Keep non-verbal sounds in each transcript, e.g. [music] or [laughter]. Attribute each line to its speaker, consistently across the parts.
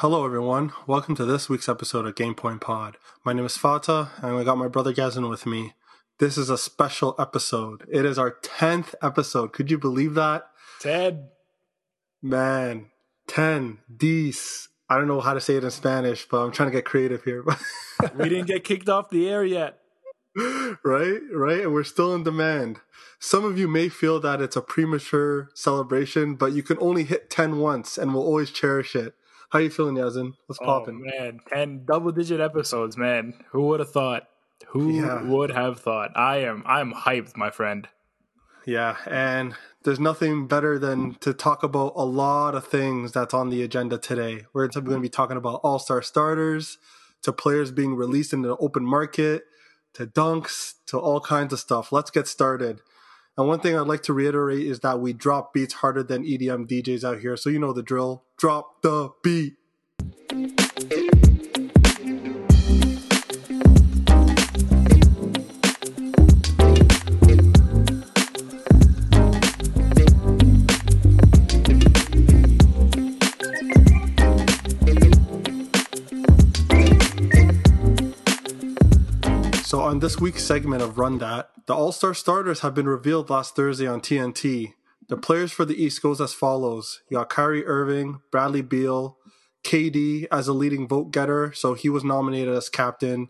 Speaker 1: Hello, everyone. Welcome to this week's episode of Game Point Pod. My name is Fata, and I got my brother Gazin with me. This is a special episode. It is our 10th episode. Could you believe that?
Speaker 2: Ted.
Speaker 1: Man, 10, dis. I don't know how to say it in Spanish, but I'm trying to get creative here. [laughs]
Speaker 2: we didn't get kicked off the air yet.
Speaker 1: right, right. And we're still in demand. Some of you may feel that it's a premature celebration, but you can only hit 10 once and we'll always cherish it. How you feeling, Yazin? What's oh, popping?
Speaker 2: Man, 10 double digit episodes, man. Who would have thought? Who yeah. would have thought? I am I'm hyped, my friend.
Speaker 1: Yeah, and there's nothing better than to talk about a lot of things that's on the agenda today. We're going to be talking about all-star starters, to players being released in the open market, to dunks, to all kinds of stuff. Let's get started. And one thing I'd like to reiterate is that we drop beats harder than EDM DJs out here. So you know the drill. Drop the beat. On this week's segment of Run That, the All Star starters have been revealed last Thursday on TNT. The players for the East goes as follows: you got Kyrie Irving, Bradley Beal, KD as a leading vote getter, so he was nominated as captain.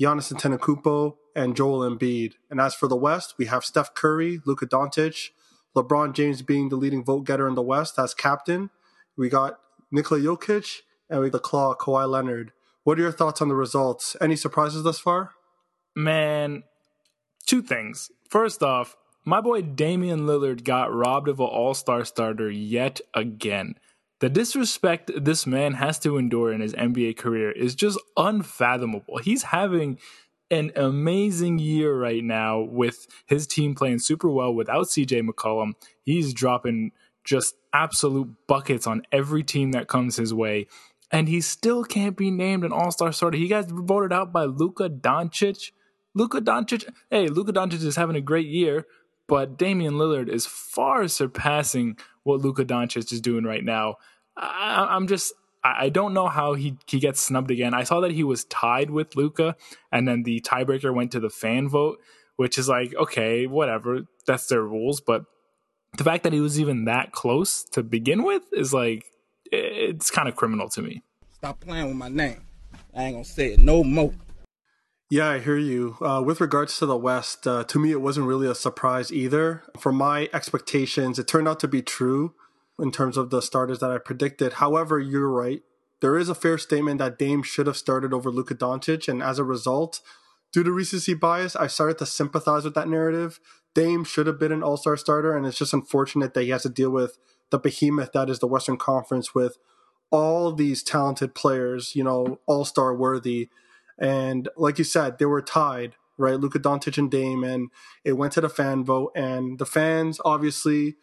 Speaker 1: Giannis Antetokounmpo and Joel Embiid. And as for the West, we have Steph Curry, Luka Doncic, LeBron James being the leading vote getter in the West as captain. We got Nikola Jokic and we got the claw Kawhi Leonard. What are your thoughts on the results? Any surprises thus far?
Speaker 2: Man, two things. First off, my boy Damian Lillard got robbed of an all star starter yet again. The disrespect this man has to endure in his NBA career is just unfathomable. He's having an amazing year right now with his team playing super well without CJ McCollum. He's dropping just absolute buckets on every team that comes his way. And he still can't be named an all star starter. He got voted out by Luka Doncic. Luka Doncic, hey, Luka Doncic is having a great year, but Damian Lillard is far surpassing what Luka Doncic is doing right now. I, am just, I don't know how he he gets snubbed again. I saw that he was tied with Luka, and then the tiebreaker went to the fan vote, which is like, okay, whatever, that's their rules. But the fact that he was even that close to begin with is like, it's kind of criminal to me.
Speaker 3: Stop playing with my name. I ain't gonna say it no more.
Speaker 1: Yeah, I hear you. Uh, with regards to the West, uh, to me, it wasn't really a surprise either. For my expectations, it turned out to be true in terms of the starters that I predicted. However, you're right. There is a fair statement that Dame should have started over Luka Doncic, and as a result, due to recency bias, I started to sympathize with that narrative. Dame should have been an All Star starter, and it's just unfortunate that he has to deal with the behemoth that is the Western Conference with all these talented players, you know, All Star worthy and like you said, they were tied, right? Luka Doncic and Dame, and it went to the fan vote. And the fans obviously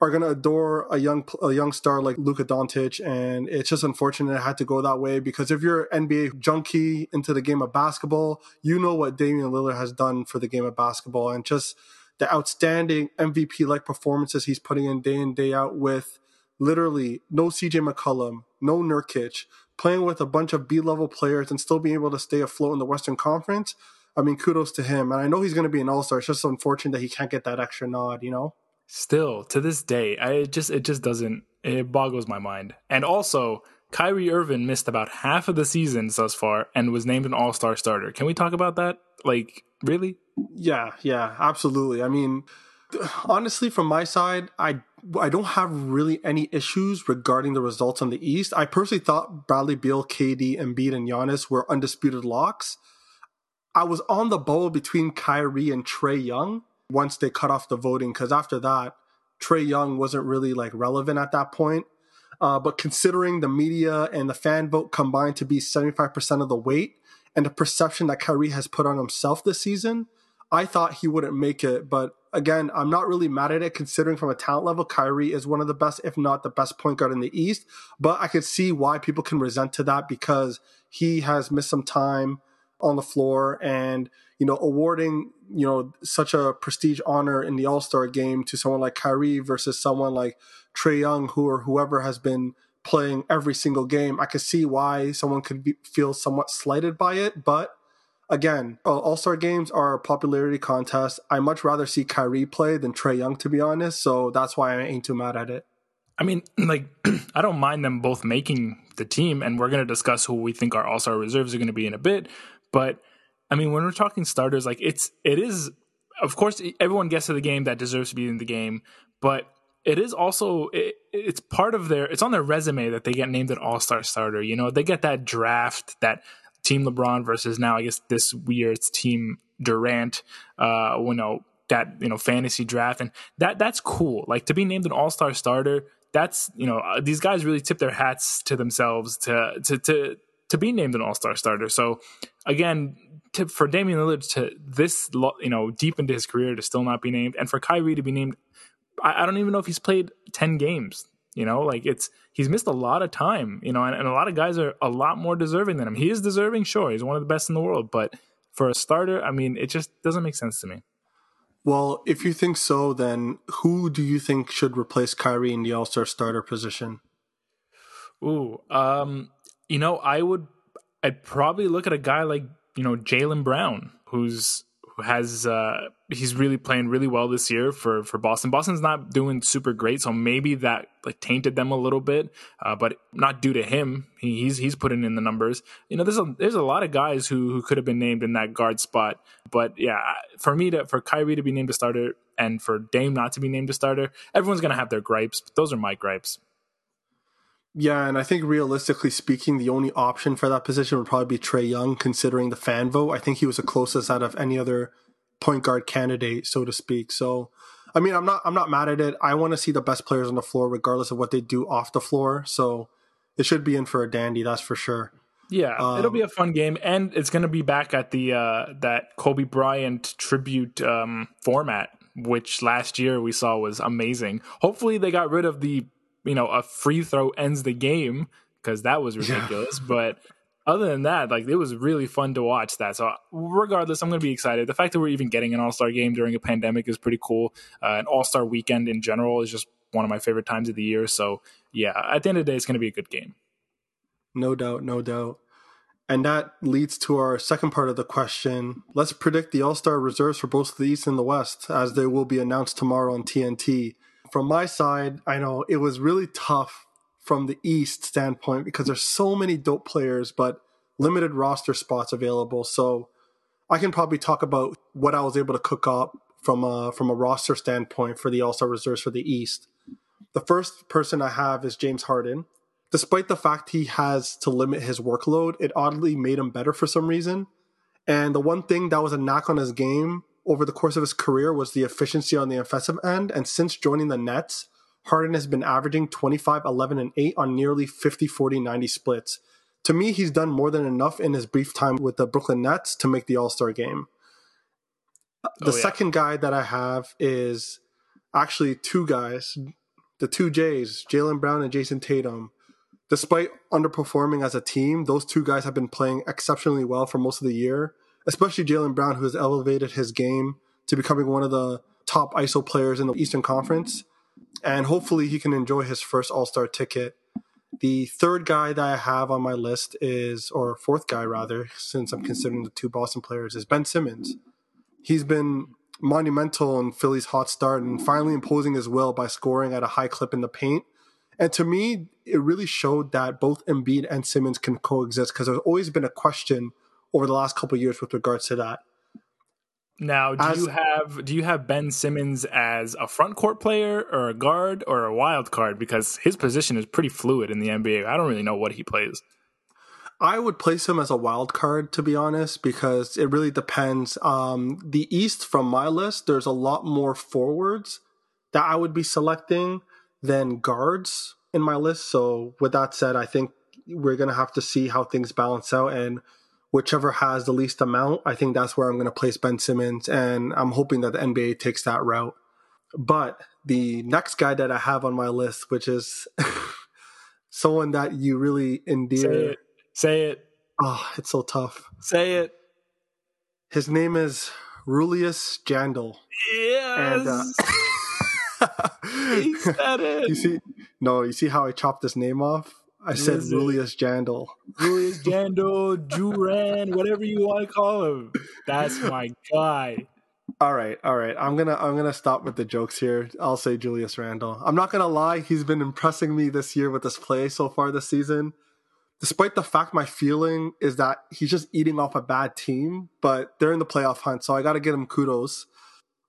Speaker 1: are going to adore a young a young star like Luka Doncic, and it's just unfortunate it had to go that way because if you're NBA junkie into the game of basketball, you know what Damian Lillard has done for the game of basketball, and just the outstanding MVP like performances he's putting in day in day out with literally no CJ McCollum, no Nurkic, playing with a bunch of B level players and still being able to stay afloat in the Western Conference. I mean, kudos to him. And I know he's going to be an all star. It's just unfortunate that he can't get that extra nod, you know?
Speaker 2: Still, to this day, I just it just doesn't it boggles my mind. And also, Kyrie Irving missed about half of the seasons thus far and was named an all star starter. Can we talk about that? Like, really?
Speaker 1: Yeah, yeah, absolutely. I mean, honestly, from my side, I I don't have really any issues regarding the results on the East. I personally thought Bradley Beal, KD, Embiid, and Giannis were undisputed locks. I was on the bubble between Kyrie and Trae Young once they cut off the voting because after that, Trae Young wasn't really like relevant at that point. Uh, but considering the media and the fan vote combined to be 75% of the weight and the perception that Kyrie has put on himself this season, I thought he wouldn't make it, but again, I'm not really mad at it considering from a talent level, Kyrie is one of the best, if not the best point guard in the East. But I could see why people can resent to that because he has missed some time on the floor and, you know, awarding, you know, such a prestige honor in the All Star game to someone like Kyrie versus someone like Trae Young, who or whoever has been playing every single game, I could see why someone could be, feel somewhat slighted by it. But again, uh, All Star games are a popularity contest. I much rather see Kyrie play than Trae Young, to be honest. So that's why I ain't too mad at it.
Speaker 2: I mean, [clears throat] like, [clears throat] I don't mind them both making the team, and we're going to discuss who we think our All Star reserves are going to be in a bit. But I mean, when we're talking starters, like it's it is, of course, everyone gets to the game that deserves to be in the game, but it is also it, it's part of their it's on their resume that they get named an All Star starter. You know, they get that draft that Team LeBron versus now I guess this year it's Team Durant. Uh, you know that you know fantasy draft and that that's cool. Like to be named an All Star starter that's you know uh, these guys really tip their hats to themselves to to to to be named an All Star starter. So again, to, for Damian Lillard to this you know deep into his career to still not be named, and for Kyrie to be named, I, I don't even know if he's played ten games. You know, like it's he's missed a lot of time. You know, and, and a lot of guys are a lot more deserving than him. He is deserving, sure. He's one of the best in the world, but for a starter, I mean, it just doesn't make sense to me.
Speaker 1: Well, if you think so, then who do you think should replace Kyrie in the All Star starter position?
Speaker 2: Ooh, um, you know, I would, I'd probably look at a guy like you know Jalen Brown, who's has uh, he's really playing really well this year for for Boston. Boston's not doing super great, so maybe that like tainted them a little bit, uh, but not due to him. He, he's he's putting in the numbers. You know, there's a there's a lot of guys who who could have been named in that guard spot, but yeah, for me to for Kyrie to be named a starter and for Dame not to be named a starter, everyone's gonna have their gripes. But those are my gripes.
Speaker 1: Yeah, and I think realistically speaking, the only option for that position would probably be Trae Young, considering the fan vote. I think he was the closest out of any other point guard candidate, so to speak. So, I mean, I'm not I'm not mad at it. I want to see the best players on the floor, regardless of what they do off the floor. So, it should be in for a dandy, that's for sure.
Speaker 2: Yeah, um, it'll be a fun game, and it's going to be back at the uh, that Kobe Bryant tribute um, format, which last year we saw was amazing. Hopefully, they got rid of the you know a free throw ends the game because that was [laughs] ridiculous. Yeah. But other than that, like it was really fun to watch that. So regardless, I'm going to be excited. The fact that we're even getting an All Star game during a pandemic is pretty cool. Uh, an All Star weekend in general is just one of my favorite times of the year. So yeah, at the end of the day, it's going to be a good game.
Speaker 1: No doubt, no doubt. And that leads to our second part of the question. Let's predict the All Star reserves for both the East and the West, as they will be announced tomorrow on TNT from my side, I know it was really tough from the East standpoint because there's so many dope players, but limited roster spots available. So I can probably talk about what I was able to cook up from a from a roster standpoint for the All Star reserves for the East. The first person I have is James Harden. Despite the fact he has to limit his workload, it oddly made him better for some reason. And the one thing that was a knock on his game over the course of his career was the efficiency on the offensive end. And since joining the Nets, Harden has been averaging 25, 11, and 8 on nearly 50, 40, 90 splits. To me, he's done more than enough in his brief time with the Brooklyn Nets to make the All Star game. The oh, yeah. second guy that I have is actually two guys, the two Jays, Jalen Brown and Jayson Tatum. Despite underperforming as a team, those two guys have been playing exceptionally well for most of the year especially Jalen Brown, who has elevated his game to becoming one of the top ISO players in the Eastern Conference. And hopefully he can enjoy his first All Star ticket. The third guy that I have on my list is, or fourth guy rather, since I'm considering the two Boston players, is Ben Simmons. He's been monumental in Philly's hot start and finally imposing his will by scoring at a high clip in the paint. And to me, it really showed that both Embiid and Simmons can coexist because there's always been a question over the last couple years with regards to that.
Speaker 2: Now, do as, you have do you have Ben Simmons as a front court player or a guard or a wild card? Because his position is pretty fluid in the NBA. I don't really know what he plays.
Speaker 1: I would place him as a wild card to be honest, because it really depends. Um, the East, from my list, there's a lot more forwards that I would be selecting than guards in my list. So, with that said, I think we're gonna have to see how things balance out and whichever has the least amount, I think that's where I'm going to place Ben Simmons. And I'm hoping that the NBA takes that route. But the next guy that I have on my list, which is [laughs] someone that you really endear.
Speaker 2: Say it. Say it.
Speaker 1: Oh, it's so tough.
Speaker 2: Say it.
Speaker 1: His name is Julius Jandle.
Speaker 2: Yes. And, uh, [laughs] he said it.
Speaker 1: You see, no, you see how I chopped this name off? I said Julius Jandle.
Speaker 2: Julius [laughs] Jandle, Juran, whatever you want to call him. That's my guy.
Speaker 1: All right, all right. I'm gonna I'm gonna stop with the jokes here. I'll say Julius Randle. I'm not gonna lie, he's been impressing me this year with his play so far this season. Despite the fact my feeling is that he's just eating off a bad team, but they're in the playoff hunt, so I gotta give him kudos.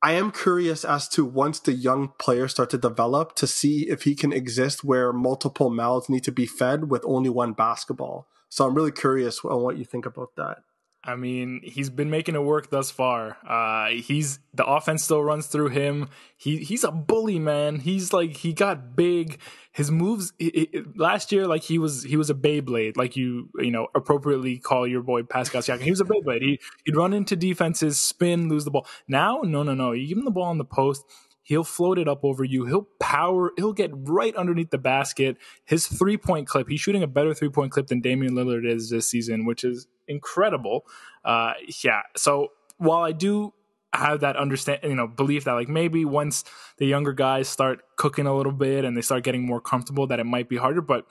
Speaker 1: I am curious as to once the young players start to develop to see if he can exist where multiple mouths need to be fed with only one basketball. So I'm really curious on what you think about that.
Speaker 2: I mean, he's been making it work thus far. Uh, he's the offense still runs through him. He he's a bully, man. He's like he got big. His moves it, it, last year, like he was he was a Beyblade, like you you know appropriately call your boy Pascal Siakam. He was a Beyblade. He he'd run into defenses, spin, lose the ball. Now, no, no, no. You give him the ball on the post He'll float it up over you. He'll power. He'll get right underneath the basket. His three point clip. He's shooting a better three point clip than Damian Lillard is this season, which is incredible. Uh, yeah. So while I do have that understand, you know, belief that like maybe once the younger guys start cooking a little bit and they start getting more comfortable, that it might be harder. But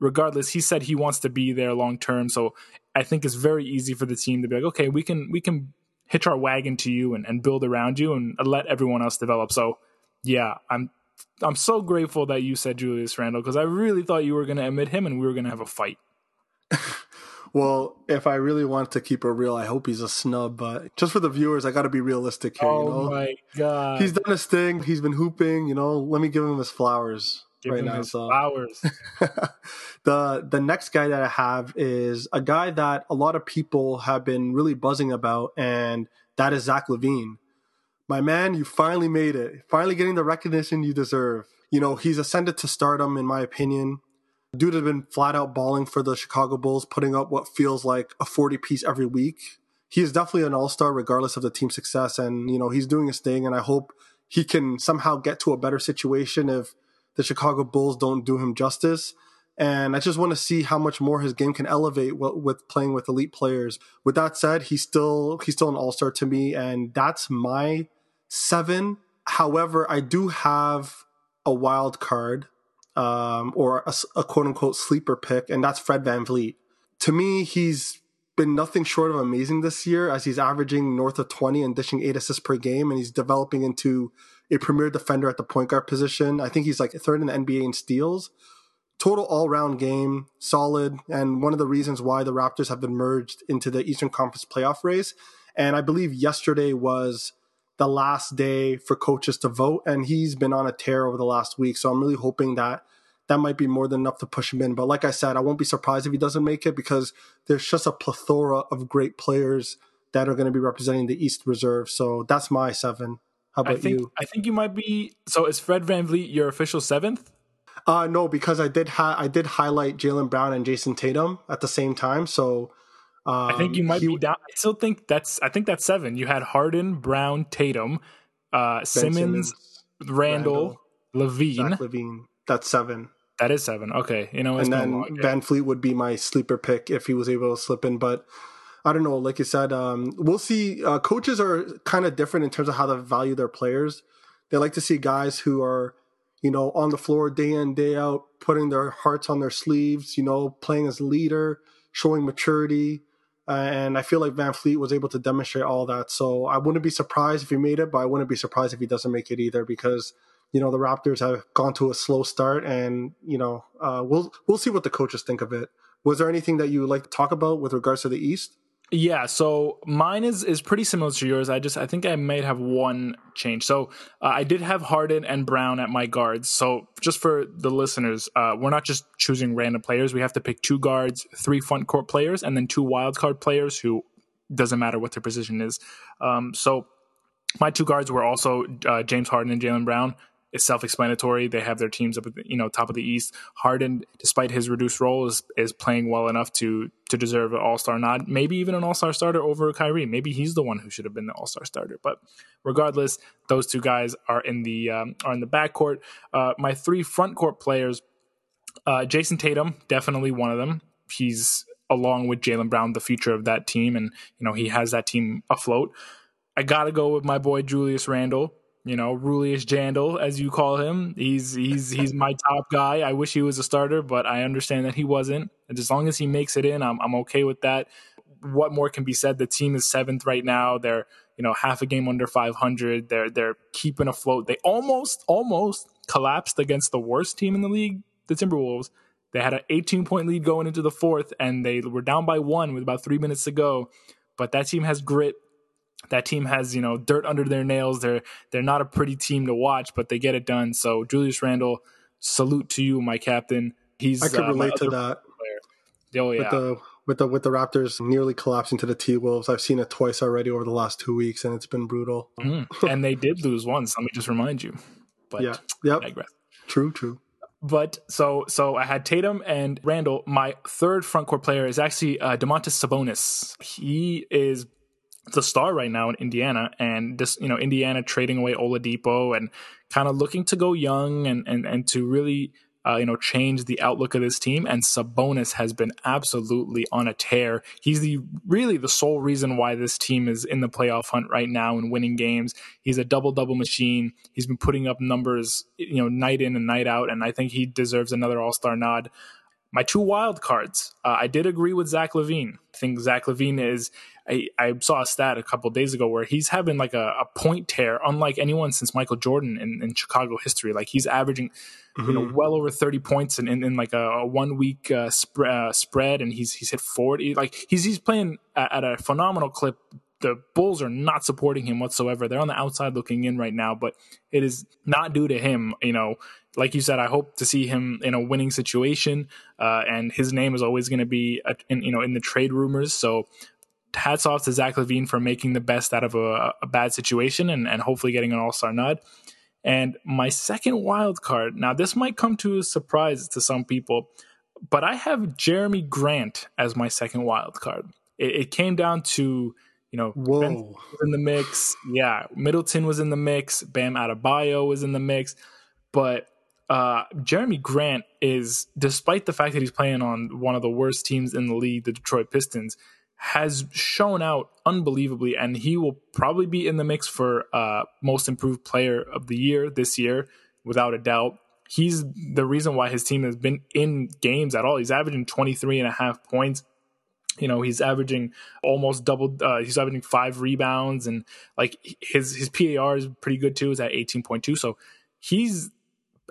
Speaker 2: regardless, he said he wants to be there long term. So I think it's very easy for the team to be like, okay, we can we can hitch our wagon to you and, and build around you and let everyone else develop. So yeah, I'm I'm so grateful that you said Julius Randle because I really thought you were going to admit him and we were going to have a fight. [laughs]
Speaker 1: well, if I really want to keep it real, I hope he's a snub. But just for the viewers, I got to be realistic here.
Speaker 2: Oh
Speaker 1: you know?
Speaker 2: my god,
Speaker 1: he's done his thing. He's been hooping. You know, let me give him his flowers.
Speaker 2: Give
Speaker 1: right now, so.
Speaker 2: flowers. [laughs]
Speaker 1: the the next guy that I have is a guy that a lot of people have been really buzzing about, and that is Zach LaVine. My man, you finally made it. Finally getting the recognition you deserve. You know, he's ascended to stardom, in my opinion. Dude has been flat out balling for the Chicago Bulls, putting up what feels like a 40 piece every week. He is definitely an all star, regardless of the team's success. And, you know, he's doing his thing. And I hope he can somehow get to a better situation if the Chicago Bulls don't do him justice. And I just want to see how much more his game can elevate with playing with elite players. With that said, he's still he's still an all star to me, and that's my seven. However, I do have a wild card um, or a, a quote unquote sleeper pick, and that's Fred Van VanVleet. To me, he's been nothing short of amazing this year as he's averaging north of 20 and dishing eight assists per game, and he's developing into a premier defender at the point guard position. I think he's like third in the NBA in steals. Total all round game, solid, and one of the reasons why the Raptors have been merged into the Eastern Conference playoff race. And I believe yesterday was the last day for coaches to vote, and he's been on a tear over the last week. So I'm really hoping that that might be more than enough to push him in. But like I said, I won't be surprised if he doesn't make it because there's just a plethora of great players that are going to be representing the East Reserve. So that's my seven. How about
Speaker 2: I think,
Speaker 1: you?
Speaker 2: I think you might be. So is Fred Van VanVleet your official seventh?
Speaker 1: Uh, no, because I did ha- I did highlight Jalen Brown and Jayson Tatum at the same time. So
Speaker 2: um, I think you might he, be down. I still think that's I think that's seven. You had Harden, Brown, Tatum, uh, Simmons, Simmons, Randle, Levine. LaVine.
Speaker 1: LaVine. That's seven.
Speaker 2: That is seven. Okay, you know,
Speaker 1: and then VanVleet would be my sleeper pick if he was able to slip in, but I don't know. Like you said, um, we'll see. Uh, coaches are kind of different in terms of how they value their players. They like to see guys who are, you know, on the floor day in day out, putting their hearts on their sleeves. You know, playing as leader, showing maturity. Uh, and I feel like VanVleet was able to demonstrate all that. So I wouldn't be surprised if he made it, but I wouldn't be surprised if he doesn't make it either because you know the Raptors have gone to a slow start, and you know uh, we'll we'll see what the coaches think of it. Was there anything that you would like to talk about with regards to the East?
Speaker 2: Yeah, so mine is is pretty similar to yours. I just I think I might have one change. So uh, I did have Harden and Brown at my guards. So just for the listeners, uh, we're not just choosing random players. We have to pick two guards, three front court players, and then two wild card players who doesn't matter what their position is. Um, so my two guards were also uh, James Harden and Jalen Brown is self-explanatory. They have their teams up at the, you know top of the East. Harden, despite his reduced role, is is playing well enough to to deserve an All Star nod, maybe even an All Star starter over Kyrie. Maybe he's the one who should have been the All Star starter. But regardless, those two guys are in the um, are in the backcourt. Uh, my three front court players, uh, Jayson Tatum, definitely one of them. He's along with Jalen Brown, the future of that team, and you know he has that team afloat. I gotta go with my boy Julius Randle you know, Julius Randle, as you call him. He's he's he's my top guy. I wish he was a starter, but I understand that he wasn't. And as long as he makes it in, I'm I'm okay with that. What more can be said? The team is seventh right now. They're you know half a game under 500. They're they're keeping afloat. They almost almost collapsed against the worst team in the league, the Timberwolves. They had an 18 point lead going into the fourth, and they were down by one with about three minutes to go. But that team has grit that team has you know dirt under their nails. They're they're not a pretty team to watch, but they get it done. So Julius Randle, salute to you, my captain. He's
Speaker 1: I could uh, relate to that.
Speaker 2: Player. Oh yeah.
Speaker 1: With the with the with the Raptors nearly collapsing to the T Wolves, I've seen it twice already over the last two weeks, and it's been brutal.
Speaker 2: Mm-hmm. [laughs] and they did lose once. Let me just remind you. But
Speaker 1: yeah, yep. True, true.
Speaker 2: But so so I had Tatum and Randle. My third front court player is actually uh, Domantas Sabonis. He is the star right now in Indiana, and this you know Indiana trading away Oladipo and kind of looking to go young and and and to really uh, you know change the outlook of this team. And Sabonis has been absolutely on a tear. He's the really the sole reason why this team is in the playoff hunt right now and winning games. He's a double double machine. He's been putting up numbers you know night in and night out, and I think he deserves another All Star nod. My two wild cards. Uh, I did agree with Zach LaVine. I think Zach LaVine is I, I saw a stat a couple days ago where he's having like a, a point tear, unlike anyone since Michael Jordan in, in Chicago history. Like he's averaging, mm-hmm. you know, mm-hmm. well over thirty points in, in, in like a, a one week uh, sp- uh, spread, and he's he's hit forty. Like he's he's playing at, at, a phenomenal clip. The Bulls are not supporting him whatsoever. They're on the outside looking in right now, but it is not due to him. You know, like you said, I hope to see him in a winning situation, uh, and his name is always going to be, uh, in, you know, in the trade rumors. So hats off to Zach LaVine for making the best out of a, a bad situation and, and hopefully getting an All Star nod. And my second wild card. Now, this might come to a surprise to some people, but I have Jerami Grant as my second wild card. It, it came down to you know,
Speaker 1: Whoa. Ben
Speaker 2: was in the mix. Yeah, Middleton was in the mix. Bam Adebayo was in the mix, but uh, Jerami Grant is, despite the fact that he's playing on one of the worst teams in the league, the Detroit Pistons, has shown out unbelievably, and he will probably be in the mix for uh, most improved player of the year this year, without a doubt. He's the reason why his team has been in games at all. He's averaging 23 and a half points. You know, he's averaging almost double, uh, he's averaging five rebounds, and like his, his PER is pretty good too, is at 18.2. So he's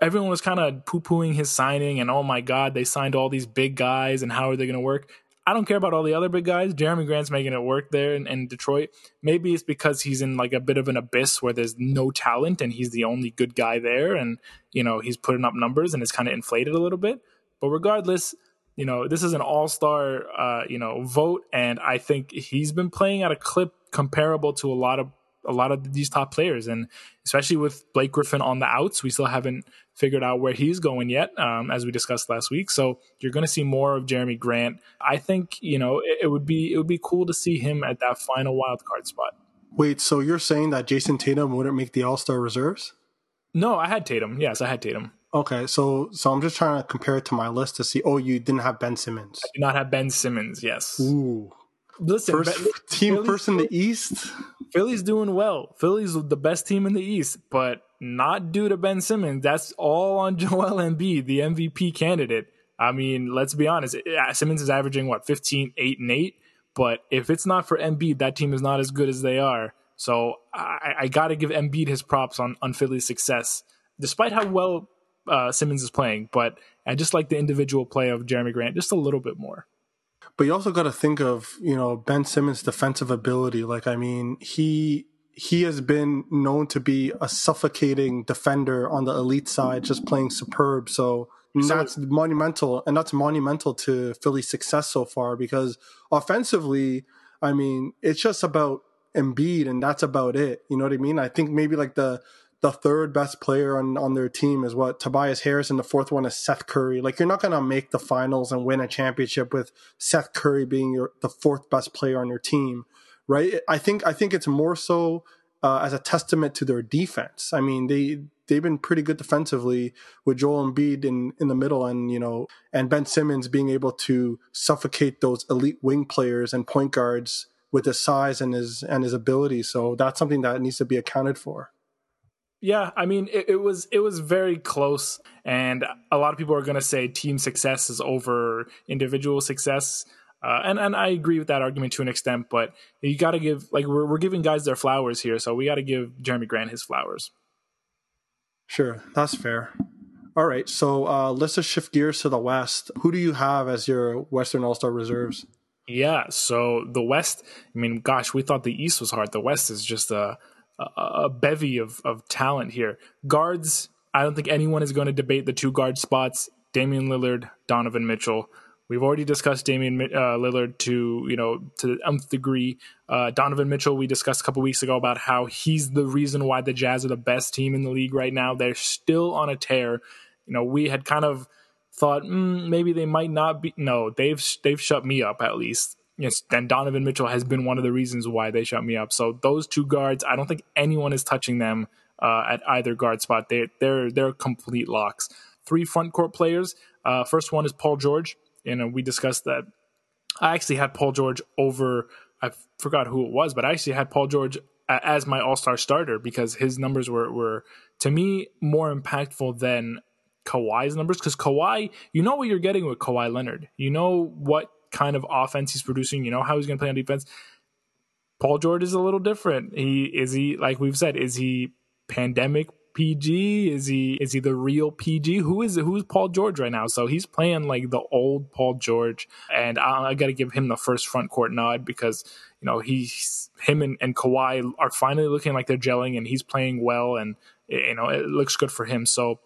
Speaker 2: everyone was kind of poo pooing his signing and oh my god, they signed all these big guys and how are they going to work? I don't care about all the other big guys. Jerami Grant's making it work there in, in, Detroit. Maybe it's because he's in like a bit of an abyss where there's no talent and he's the only good guy there, and you know he's putting up numbers and it's kind of inflated a little bit. But regardless, you know this is an all star, uh, you know, vote, and I think he's been playing at a clip comparable to a lot of a lot of these top players, and especially with Blake Griffin on the outs, we still haven't figured out where he's going yet, um, as we discussed last week. So you're going to see more of Jerami Grant. I think you know it, it, would be it would be cool to see him at that final wild card spot.
Speaker 1: Wait, so you're saying that Jayson Tatum wouldn't make the All Star reserves?
Speaker 2: No, I had Tatum. Yes, I had Tatum.
Speaker 1: Okay, so so I'm just trying to compare it to my list to see. Oh, you didn't have Ben Simmons.
Speaker 2: I did not have Ben Simmons. Yes.
Speaker 1: Ooh.
Speaker 2: Listen,
Speaker 1: first ben, team Philly's, first in the East.
Speaker 2: Philly's doing well. Philly's the best team in the East, but not due to Ben Simmons. That's all on [laughs] Joel Embiid, the MVP candidate. I mean, let's be honest. Simmons is averaging what 15, 8, and 8. But if it's not for Embiid, that team is not as good as they are. So I, I got to give Embiid his props on, on Philly's success, despite how well uh, Simmons is playing. But I just like the individual play of Jerami Grant just a little bit more.
Speaker 1: But you also got to think of, you know, Ben Simmons' defensive ability. Like, I mean, he he has been known to be a suffocating defender on the elite side, just playing superb. So, so that's monumental, and that's monumental to Philly's success so far because offensively, I mean, it's just about Embiid, and that's about it. You know what I mean? I think maybe like the the third best player on, on their team is what Tobias Harris, and the fourth one is Seth Curry. Like you're not gonna make the finals and win a championship with Seth Curry being your the fourth best player on your team right? I think I think it's more so uh, as a testament to their defense. I mean, they they've been pretty good defensively with Joel Embiid in in the middle, and you know, and Ben Simmons being able to suffocate those elite wing players and point guards with his size and his and his ability. So that's something that needs to be accounted for.
Speaker 2: Yeah, I mean it, it, was it was very close, and a lot of people are going to say team success is over individual success, uh, and and I agree with that argument to an extent. But you got to give like we're we're giving guys their flowers here, so we got to give Jerami Grant his flowers.
Speaker 1: Sure, that's fair. All right, so uh, let's just shift gears to the West. Who do you have as your Western All Star reserves?
Speaker 2: Yeah, so the West. I mean, gosh, we thought the East was hard. The West is just a a, bevy of of talent here. Guards. I don't think anyone is going to debate the two guard spots. Damian Lillard, Donovan Mitchell. We've already discussed Damian uh, Lillard to you know to the nth degree. Uh, Donovan Mitchell, we discussed a couple weeks ago about how he's the reason why the Jazz are the best team in the league right now. They're still on a tear. You know, we had kind of thought mm, maybe they might not be. No, they've they've shut me up at least. Yes, and Donovan Mitchell has been one of the reasons why they shut me up. So those two guards, I don't think anyone is touching them uh, at either guard spot. They they're they're complete locks. Three front court players. Uh, first one is Paul George you know, we discussed that. I actually had Paul George over. I forgot who it was, but I actually had Paul George as my All Star starter because his numbers were were to me more impactful than Kawhi's numbers. Because Kawhi, you know what you're getting with Kawhi Leonard. You know what kind of offense he's producing. You know how he's going to play on defense. Paul George is a little different. He is he like we've said. Is he pandemic PG? Is he is he the real PG? Who is who's Paul George right now? So he's playing like the old Paul George, and I, I got to give him the first front court nod because you know he's him and, and Kawhi are finally looking like they're gelling, and he's playing well, and you know it looks good for him. So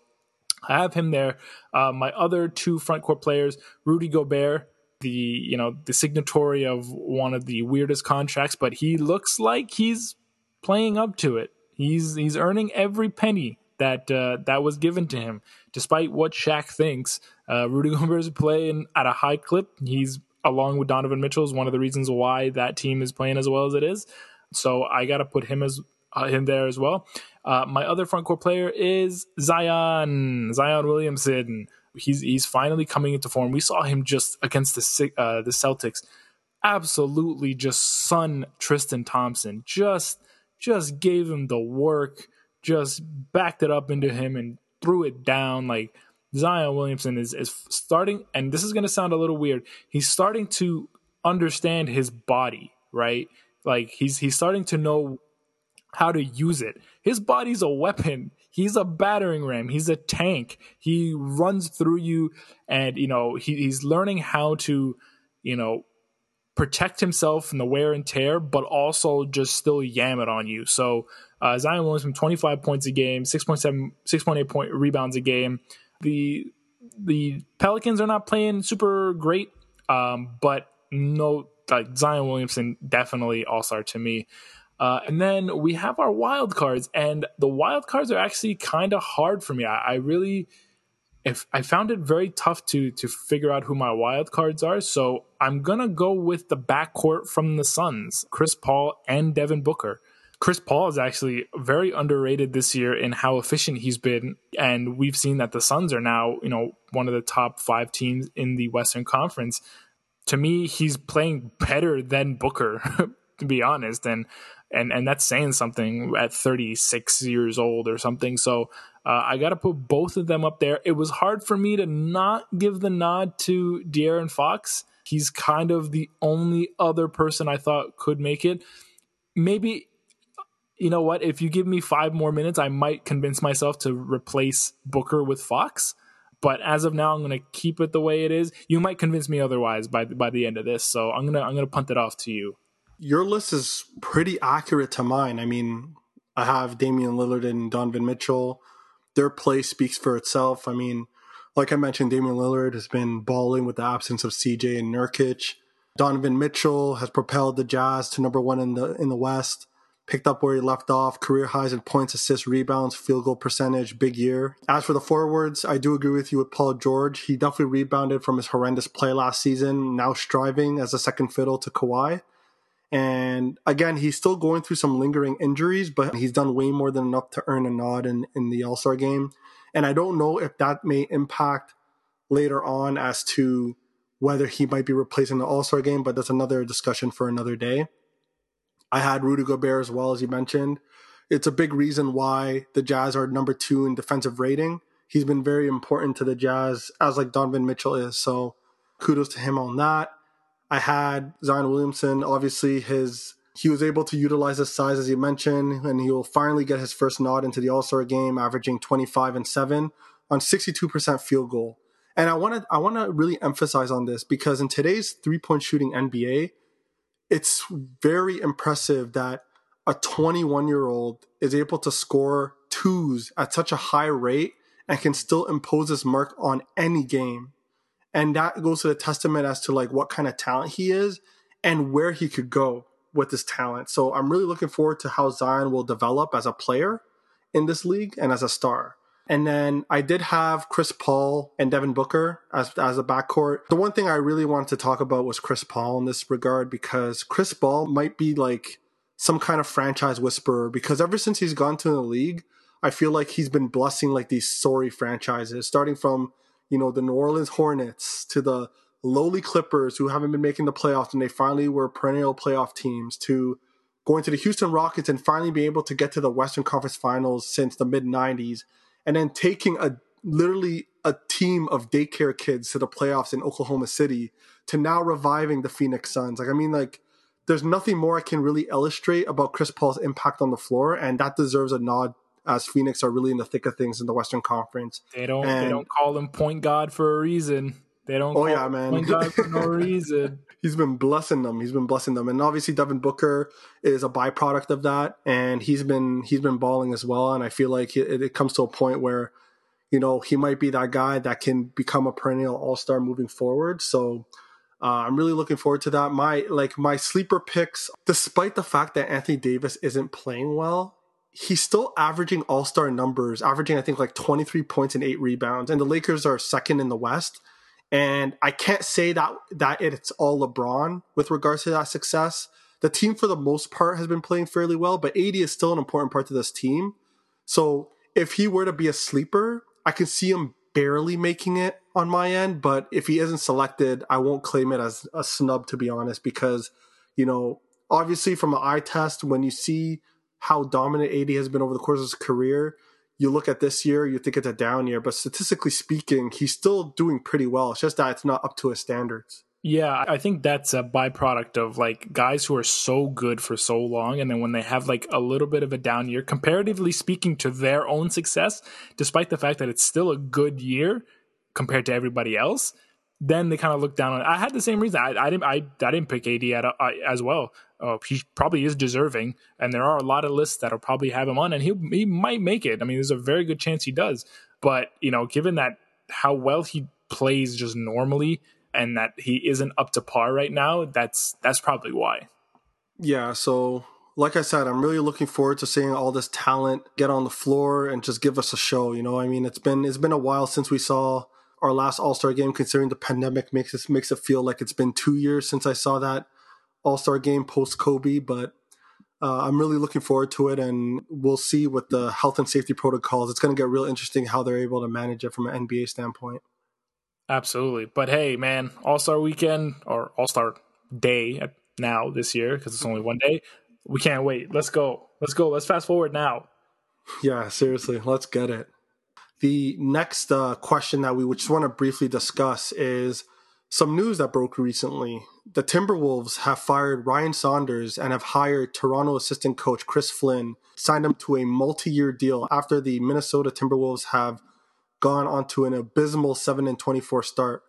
Speaker 2: I have him there. Uh, my other two front court players, Rudy Gobert, the you know the signatory of one of the weirdest contracts, but he looks like he's playing up to it. He's he's earning every penny that uh, that was given to him, despite what Shaq thinks. Uh, Rudy [laughs] Gobert is playing at a high clip. He's along with Donovan Mitchell is one of the reasons why that team is playing as well as it is. So I got to put him as uh, him there as well. Uh, my other front court player is Zion Zion Williamson. He's he's finally coming into form. We saw him just against the uh, the Celtics, absolutely just sun Tristan Thompson, just just gave him the work, just backed it up into him and threw it down. Like Zion Williamson is, is starting, and this is going to sound a little weird. He's starting to understand his body, right? Like he's he's starting to know how to use it. His body's a weapon. He's a battering ram. He's a tank. He runs through you, and you know he, he's learning how to, you know, protect himself from the wear and tear, but also just still yam it on you. So uh, Zion Williamson, 25 points a game, 6.7, 6.8 point rebounds a game. The the Pelicans are not playing super great, um, but no, like Zion Williamson definitely all star to me. Uh, and then we have our wild cards, and the wild cards are actually kind of hard for me. I, I really if I found it very tough to to figure out who my wild cards are, so I'm gonna go with the backcourt from the Suns, Chris Paul and Devin Booker. Chris Paul is actually very underrated this year in how efficient he's been, and we've seen that the Suns are now, you know, one of the top five teams in the Western Conference. To me, he's playing better than Booker, [laughs] to be honest, and and and that's saying something at 36 years old or something. So uh, I got to put both of them up there. It was hard for me to not give the nod to De'Aaron Fox. He's kind of the only other person I thought could make it. Maybe, you know what? If you give me five more minutes, I might convince myself to replace Booker with Fox. But as of now, I'm going to keep it the way it is. You might convince me otherwise by by the end of this. So I'm gonna I'm gonna punt it off to you.
Speaker 1: Your list is pretty accurate to mine. I mean, I have Damian Lillard and Donovan Mitchell their play speaks for itself. I mean, like I mentioned, Damian Lillard has been balling with the absence of CJ and Nurkic. Donovan Mitchell has propelled the Jazz to number one in the in the West. Picked up where he left off, career highs in points, assists, rebounds, field goal percentage, big year. As for the forwards, I do agree with you with Paul George. He definitely rebounded from his horrendous play last season, now striving as a second fiddle to Kawhi. And again, he's still going through some lingering injuries, but he's done way more than enough to earn a nod in, in the All Star game. And I don't know if that may impact later on as to whether he might be replacing the All Star game, but that's another discussion for another day. I had Rudy Gobert as well, as you mentioned. it's a big reason why the Jazz are number two in defensive rating. He's been very important to the Jazz, as like Donovan Mitchell is. So kudos to him on that. I had Zion Williamson. Obviously, his he was able to utilize his size as you mentioned, and he will finally get his first nod into the All Star game, averaging 25 and seven on 62% field goal. And I want to I want to really emphasize on this because in today's three point shooting NBA, it's very impressive that a 21 year old is able to score twos at such a high rate and can still impose his mark on any game. And that goes to the testament as to like what kind of talent he is and where he could go with his talent. So I'm really looking forward to how Zion will develop as a player in this league and as a star. And then I did have Chris Paul and Devin Booker as as a backcourt. The one thing I really wanted to talk about was Chris Paul in this regard because Chris Paul might be like some kind of franchise whisperer because ever since he's gone to the league, I feel like he's been blessing like these sorry franchises, starting from, you know, the New Orleans Hornets to the lowly Clippers who haven't been making the playoffs and they finally were perennial playoff teams to going to the Houston Rockets and finally being able to get to the Western Conference Finals since the mid 90s and then taking a literally a team of daycare kids to the playoffs in Oklahoma City to now reviving the Phoenix Suns. Like I mean like there's nothing more I can really illustrate about Chris Paul's impact on the floor and that deserves a nod as Phoenix are really in the thick of things in the Western Conference.
Speaker 2: They don't
Speaker 1: And-
Speaker 2: they don't call him point guard for a reason. They don't
Speaker 1: Oh,
Speaker 2: call
Speaker 1: yeah,
Speaker 2: him
Speaker 1: man.
Speaker 2: point guard for no [laughs] reason.
Speaker 1: he's been blessing them. He's been blessing them, and obviously Devin Booker is a byproduct of that, and he's been he's been balling as well. And I feel like it, it comes to a point where, you know, he might be that guy that can become a perennial All Star moving forward. So. Uh, I'm really looking forward to that. My like my sleeper picks, despite the fact that Anthony Davis isn't playing well, he's still averaging All Star numbers, averaging I think like 23 points and eight rebounds, and the Lakers are second in the West. And I can't say that that it's all LeBron with regards to that success. The team, for the most part, has been playing fairly well, but AD is still an important part to this team. So if he were to be a sleeper, I can see him barely making it on my end. But if he isn't selected, I won't claim it as a snub, to be honest, because, you know, obviously from an eye test, when you see how dominant AD has been over the course of his career, you look at this year, you think it's a down year, but statistically speaking, he's still doing pretty well. It's just that it's not up to his standards.
Speaker 2: Yeah, I think that's a byproduct of like guys who are so good for so long, and then when they have like a little bit of a down year, comparatively speaking to their own success, despite the fact that it's still a good year compared to everybody else, then they kind of look down on it. I had the same reason. I, I didn't. I, I didn't pick AD at, as well. Uh, he probably is deserving, and there are a lot of lists that'll probably have him on, and he he might make it. I mean, there's a very good chance he does. But you know, given that how well he plays just normally, and that he isn't up to par right now, that's that's probably why.
Speaker 1: Yeah, so like I said, I'm really looking forward to seeing all this talent get on the floor and just give us a show. You know, I mean, it's been it's been a while since we saw our last All Star game. Considering the pandemic makes it makes it feel like it's been two years since I saw that All Star game post Kobe. But uh, I'm really looking forward to it, and we'll see with the health and safety protocols. It's going to get real interesting how they're able to manage it from an NBA standpoint.
Speaker 2: Absolutely. But hey, man, All Star Weekend or All Star Day now this year because it's only one day. We can't wait. Let's go. Let's go. Let's fast forward now.
Speaker 1: Yeah, seriously, let's get it. The next uh, question that we just want to briefly discuss is some news that broke recently. The Timberwolves have fired Ryan Saunders and have hired Toronto assistant coach Chris Flynn, signed him to a multi year deal after the Minnesota Timberwolves have gone onto an abysmal 7 and 24 start.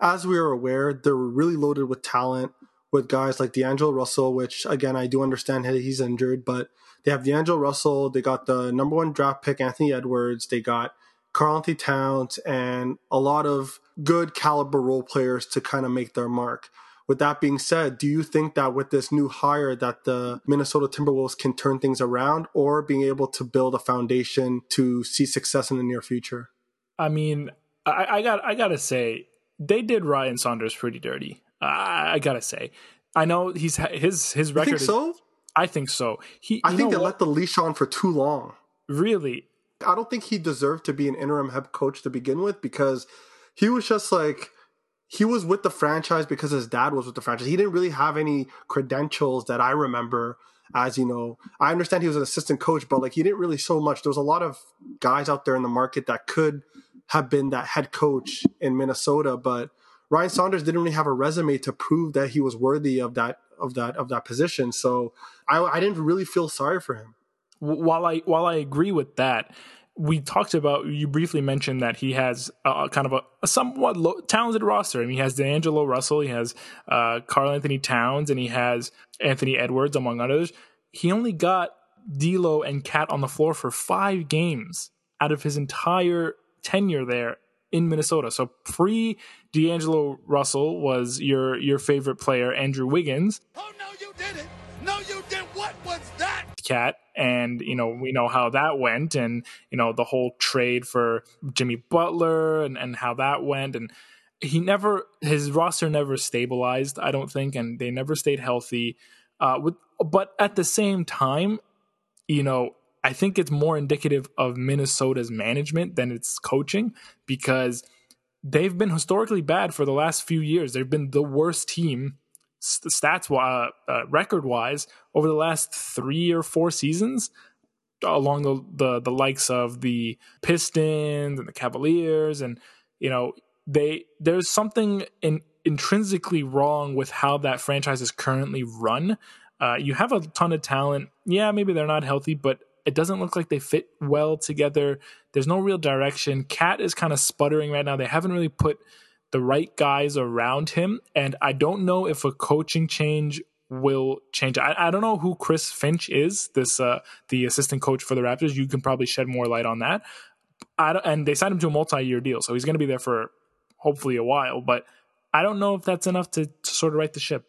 Speaker 1: As we are aware, they're really loaded with talent with guys like D'Angelo Russell, which again, I do understand he's injured, but they have D'Angelo Russell. They got the number one draft pick, Anthony Edwards. They got Karl-Anthony Towns and a lot of good caliber role players to kind of make their mark. With that being said, do you think that with this new hire that the Minnesota Timberwolves can turn things around or being able to build a foundation to see success in the near future?
Speaker 2: I mean, I, I got I gotta say they did Ryan Saunders pretty dirty. I, I gotta say. I know he's his his
Speaker 1: You
Speaker 2: record.
Speaker 1: think
Speaker 2: is-
Speaker 1: so?
Speaker 2: I think so. He.
Speaker 1: I think they
Speaker 2: what?
Speaker 1: let the leash on for too long.
Speaker 2: really.
Speaker 1: I don't think he deserved to be an interim head coach to begin with because he was just like he was with the franchise because his dad was with the franchise. He didn't really have any credentials that I remember as you know. I understand he was an assistant coach, but like he didn't really so much. There was a lot of guys out there in the market that could have been that head coach in Minnesota, but Ryan Saunders didn't really have a resume to prove that he was worthy of that of that of that position. So I, I didn't really feel sorry for him.
Speaker 2: While I while I agree with that, we talked about you briefly mentioned that he has a, kind of a, a somewhat low, talented roster. I mean, he has D'Angelo Russell, he has uh, Karl-Anthony Towns, and he has Anthony Edwards, among others. He only got D'Lo and KAT on the floor for five games out of his entire tenure there in Minnesota. So pre D'Angelo Russell was your your favorite player, Andrew Wiggins.
Speaker 4: Oh no, you didn't. No, you did. What was that?
Speaker 2: KAT, and you know we know how that went, and you know the whole trade for Jimmy Butler and and how that went, and he never his roster never stabilized. I don't think, and they never stayed healthy. Uh, with but at the same time, you know I think it's more indicative of Minnesota's management than its coaching because they've been historically bad for the last few years. They've been the worst team stats uh, uh, record wise over the last three or four seasons along the, the the likes of the Pistons and the Cavaliers and you know they there's something in, intrinsically wrong with how that franchise is currently run. Uh, you have a ton of talent. Yeah, maybe they're not healthy, but it doesn't look like they fit well together. There's no real direction. KAT is kind of sputtering right now. They haven't really put the right guys around him. And I don't know if a coaching change will change. I, I don't know who Chris Finch is, this uh, the assistant coach for the Raptors. You can probably shed more light on that. I and they signed him to a multi-year deal, so he's going to be there for hopefully a while. But I don't know if that's enough to, to sort of right the ship.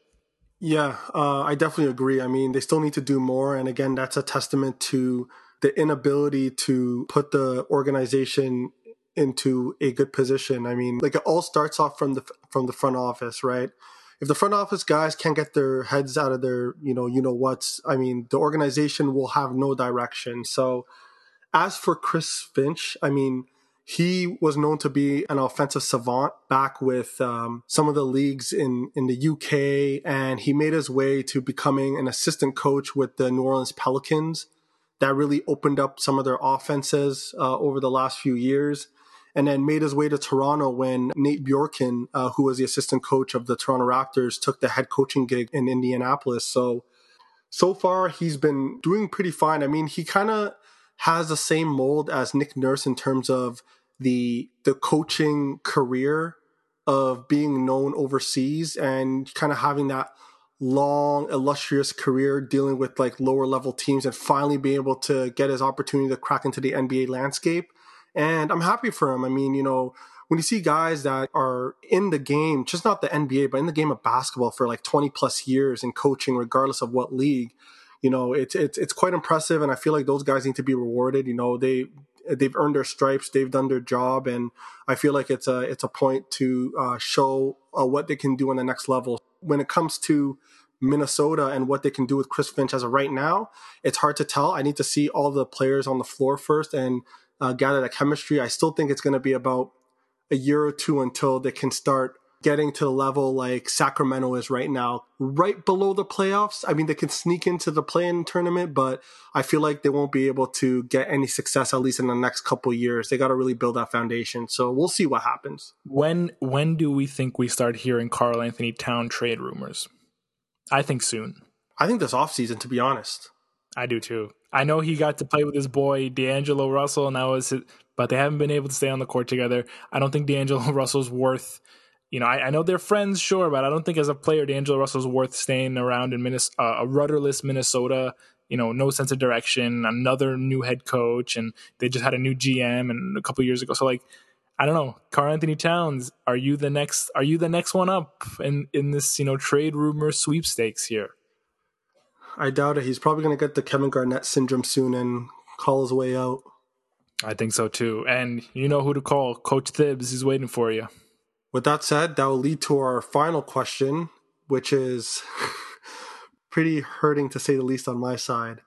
Speaker 1: Yeah, uh, I definitely agree. I mean, they still need to do more. And again, that's a testament to the inability to put the organization into a good position. I mean, like it all starts off from the from the front office, right? If the front office guys can't get their heads out of their, you know, you know what's, I mean, the organization will have no direction. So, as for Chris Finch, I mean, he was known to be an offensive savant back with um, some of the leagues in, in the UK, and he made his way to becoming an assistant coach with the New Orleans Pelicans. That really opened up some of their offenses uh, over the last few years. And then made his way to Toronto when Nate Bjorkgren, uh, who was the assistant coach of the Toronto Raptors, took the head coaching gig in Indianapolis. So, so far, he's been doing pretty fine. I mean, he kind of has the same mold as Nick Nurse in terms of the the coaching career of being known overseas and kind of having that long illustrious career dealing with like lower level teams and finally being able to get his opportunity to crack into the NBA landscape and I'm happy for him I mean you know when you see guys that are in the game just not the NBA but in the game of basketball for like 20 plus years in coaching regardless of what league you know it's it's it's quite impressive and I feel like those guys need to be rewarded you know they they've earned their stripes, they've done their job, and I feel like it's a it's a point to uh, show uh, what they can do on the next level. When it comes to Minnesota and what they can do with Chris Finch as of right now, it's hard to tell. I need to see all the players on the floor first and uh, gather that chemistry. I still think it's going to be about a year or two until they can start getting to the level like Sacramento is right now, right below the playoffs. I mean, they can sneak into the play-in tournament, but I feel like they won't be able to get any success at least in the next couple years. They got to really build that foundation. So we'll see what happens.
Speaker 2: When when do we think we start hearing Karl-Anthony Town trade rumors? I think soon.
Speaker 1: I think this offseason, to be honest.
Speaker 2: I do too. I know he got to play with his boy D'Angelo Russell, and that was his, but they haven't been able to stay on the court together. I don't think D'Angelo [laughs] Russell's worth you know, I, I, know they're friends, sure, but I don't think as a player, D'Angelo Russell's worth staying around in Minnesota, uh, a rudderless Minnesota. You know, no sense of direction, another new head coach, and they just had a new GM and a couple years ago. So, like, I don't know, Karl-Anthony Towns, are you the next? Are you the next one up in in this you know trade rumor sweepstakes here?
Speaker 1: I doubt it. He's probably going to get the Kevin Garnett syndrome soon and call his way out.
Speaker 2: I think so too. And you know who to call. Coach Thibs is waiting for you.
Speaker 1: With that said, that will lead to our final question, which is [laughs] pretty hurting to say the least on my side.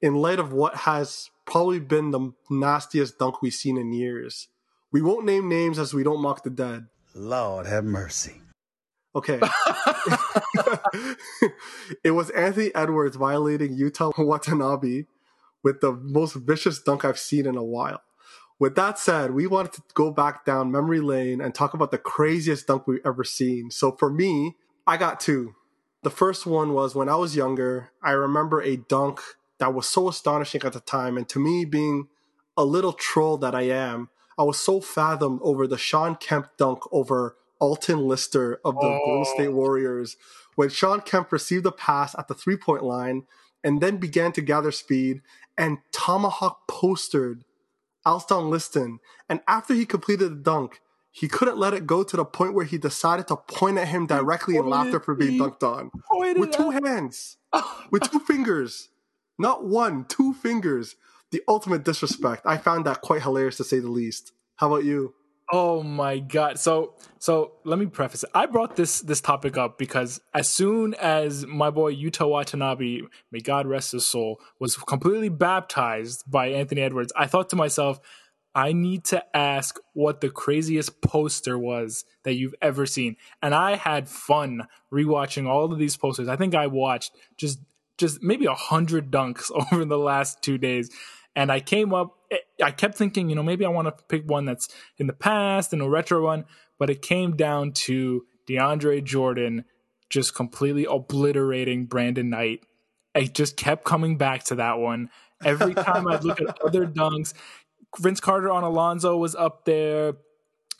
Speaker 1: In light of what has probably been the nastiest dunk we've seen in years, we won't name names as we don't mock the dead.
Speaker 4: Lord have mercy.
Speaker 1: Okay. [laughs] it was Anthony Edwards violating Yuta Watanabe with the most vicious dunk I've seen in a while. With that said, we wanted to go back down memory lane and talk about the craziest dunk we've ever seen. So for me, I got two. The first one was when I was younger, I remember a dunk that was so astonishing at the time. And to me, being a little troll that I am, I was so fathomed over the Shawn Kemp dunk over Alton Lister of the oh. Golden State Warriors when Shawn Kemp received a pass at the three point line and then began to gather speed and tomahawk postered Alston Liston. And after he completed the dunk, he couldn't let it go to the point where he decided to point at him directly in laughter for being dunked on. With two hands. [laughs] with two fingers. Not one, two fingers. The ultimate disrespect. I found that quite hilarious to say the least. How about you?
Speaker 2: Oh my god. So so let me preface it. I brought this this topic up because as soon as my boy Yuta Watanabe, may God rest his soul, was completely baptized by Anthony Edwards, I thought to myself, I need to ask what the craziest poster was that you've ever seen. And I had fun rewatching all of these posters. I think I watched just just maybe a hundred dunks [laughs] over the last two days. And I came up eh, I kept thinking, you know, maybe I want to pick one that's in the past and a retro one, but it came down to DeAndre Jordan just completely obliterating Brandon Knight. I just kept coming back to that one. Every [laughs] time I look at other dunks, Vince Carter on Alonzo was up there, a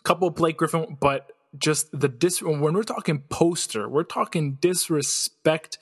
Speaker 2: couple of Blake Griffin, but just the dis when we're talking poster, we're talking disrespect.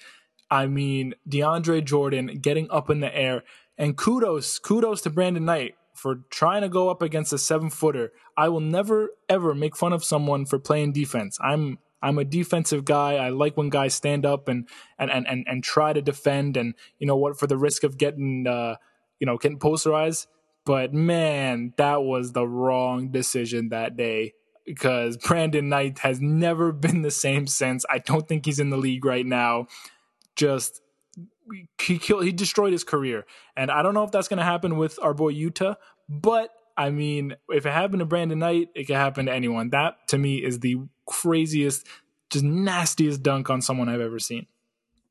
Speaker 2: I mean, DeAndre Jordan getting up in the air and kudos, kudos to Brandon Knight for trying to go up against a seven footer. I will never ever make fun of someone for playing defense. I'm I'm a defensive guy. I like when guys stand up and and and and, and try to defend and you know what for the risk of getting uh you know getting posterized. But man, that was the wrong decision that day because [laughs] Brandon Knight has never been the same since. I don't think he's in the league right now. Just he killed he destroyed his career. And I don't know if that's going to happen with our boy Yuta, but I mean, if it happened to Brandon Knight, it could happen to anyone. That to me is the craziest, just nastiest dunk on someone I've ever seen.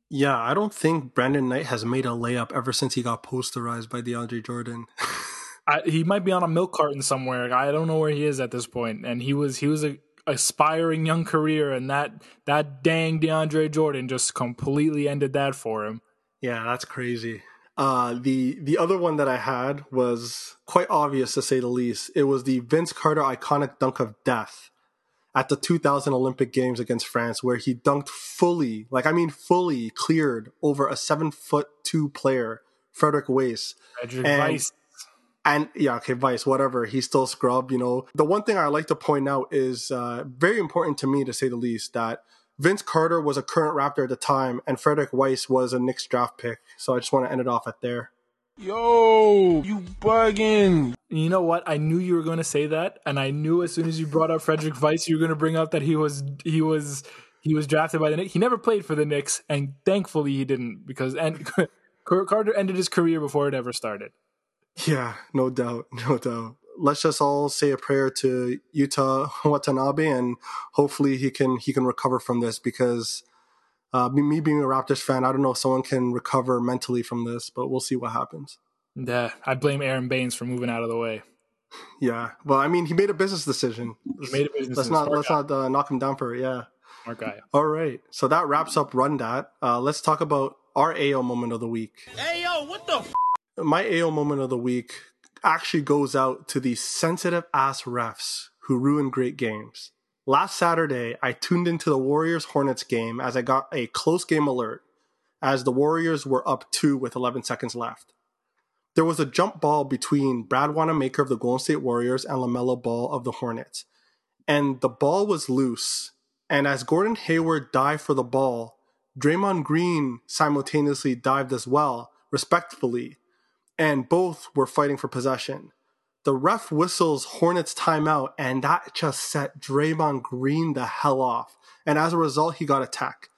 Speaker 1: Yeah, I don't think Brandon Knight has made a layup ever since he got posterized by DeAndre Jordan. [laughs]
Speaker 2: I, he might be on a milk carton somewhere. I don't know where he is at this point. And he was he was a aspiring young career, and that that dang DeAndre Jordan just completely ended that for him.
Speaker 1: Yeah, that's crazy. Uh, the the other one that I had was quite obvious to say the least. It was the Vince Carter iconic dunk of death at the 2000 Olympic Games against France, where he dunked fully, like I mean fully, cleared over a seven foot two player, Frédéric Weis.
Speaker 2: Frédéric and, Weis.
Speaker 1: And yeah, okay, Vice, whatever. He's still scrub. You know, the one thing I like to point out is uh, very important to me, to say the least, that Vince Carter was a current Raptor at the time, and Frédéric Weis was a Knicks draft pick. So I just want to end it off at there.
Speaker 3: Yo, you bugging.
Speaker 2: You know what? I knew you were going to say that, and I knew as soon as you brought up Frédéric Weis, you were going to bring up that he was he was he was drafted by the Knicks. He never played for the Knicks, and thankfully he didn't because and [laughs] Carter ended his career before it ever started.
Speaker 1: Yeah, no doubt, [laughs] no doubt let's just all say a prayer to Yuta [laughs] Watanabe, and hopefully he can he can recover from this because uh, me being a Raptors fan, I don't know if someone can recover mentally from this, but we'll see what happens.
Speaker 2: Yeah, I blame Aron Baynes for moving out of the way.
Speaker 1: Yeah, well, I mean, he made a business decision.
Speaker 2: He made a business.
Speaker 1: Let's not let's not uh, knock him down for it. Yeah.
Speaker 2: Smart guy.
Speaker 1: All right, so that wraps up Run That. Uh, let's talk about our AO moment of the week.
Speaker 4: Hey yo, what the? F-
Speaker 1: My AO moment of the week actually goes out to these sensitive ass refs who ruin great games. Last Saturday, I tuned into the Warriors Hornets game as I got a close game alert as the Warriors were up 2 with 11 seconds left. There was a jump ball between Brad Wanamaker of the Golden State Warriors and LaMelo Ball of the Hornets. And the ball was loose. And as Gordon Hayward dived for the ball, Draymond Green simultaneously dived as well, respectfully, and both were fighting for possession. The ref whistles Hornets timeout, and that just set Draymond Green the hell off. And as a result, he got a tech.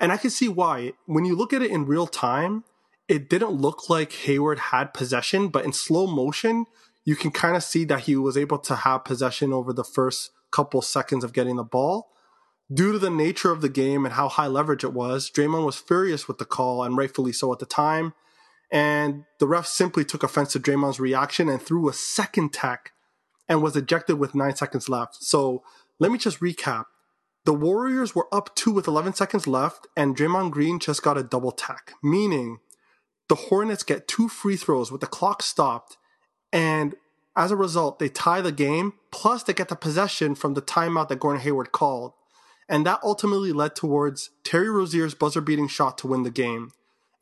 Speaker 1: And I can see why. When you look at it in real time, it didn't look like Hayward had possession, but in slow motion, you can kind of see that he was able to have possession over the first couple seconds of getting the ball. Due to the nature of the game and how high leverage it was, Draymond was furious with the call, and rightfully so at the time. And the ref simply took offense to Draymond's reaction and threw a second tech and was ejected with nine seconds left. So let me just recap. The Warriors were up two with 11 seconds left, and Draymond Green just got a double tech, meaning the Hornets get two free throws with the clock stopped, and as a result, they tie the game, plus they get the possession from the timeout that Gordon Hayward called. And that ultimately led towards Terry Rozier's buzzer beating shot to win the game.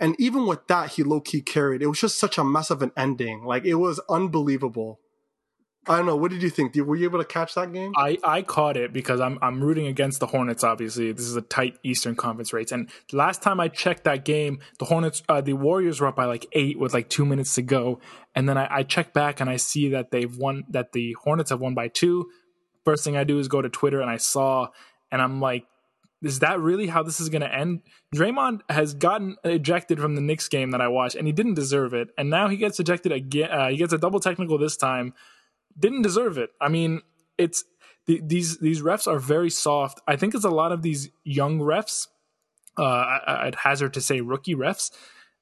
Speaker 1: And even with that, he low key carried. It was just such a mess of an ending. Like it was unbelievable. I don't know. What did you think? Were you able to catch that game?
Speaker 2: I, I caught it because I'm I'm rooting against the Hornets. Obviously, this is a tight Eastern Conference race. And last time I checked that game, the Hornets, uh, the Warriors were up by like eight with like two minutes to go. And then I, I check back and I see that they've won. That the Hornets have won by two. First thing I do is go to Twitter and I saw, and I'm like, is that really how this is going to end? Draymond has gotten ejected from the Knicks game that I watched, and he didn't deserve it. And now he gets ejected again. Uh, he gets a double technical this time. Didn't deserve it. I mean, it's the, these these refs are very soft. I think it's a lot of these young refs. Uh, I, I'd hazard to say rookie refs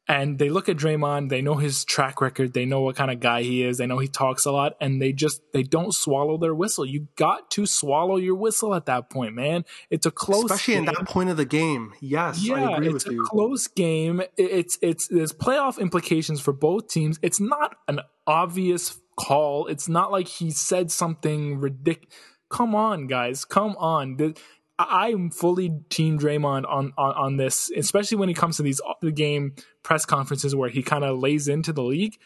Speaker 2: and they look at Draymond, they know his track record, they know what kind of guy he is, they know he talks a lot, and they just they don't swallow their whistle. You got to swallow your whistle at that point, man. It's a close,
Speaker 1: especially
Speaker 2: game.
Speaker 1: in that point of the game. Yes,
Speaker 2: yeah,
Speaker 1: I agree
Speaker 2: it's
Speaker 1: with
Speaker 2: a
Speaker 1: you.
Speaker 2: close game. It's it's there's playoff implications for both teams. It's not an obvious call. It's not like he said something ridiculous. Come on, guys, come on. The, I'm fully team Draymond on, on on this, especially when it comes to these the game press conferences where he kind of lays into the league.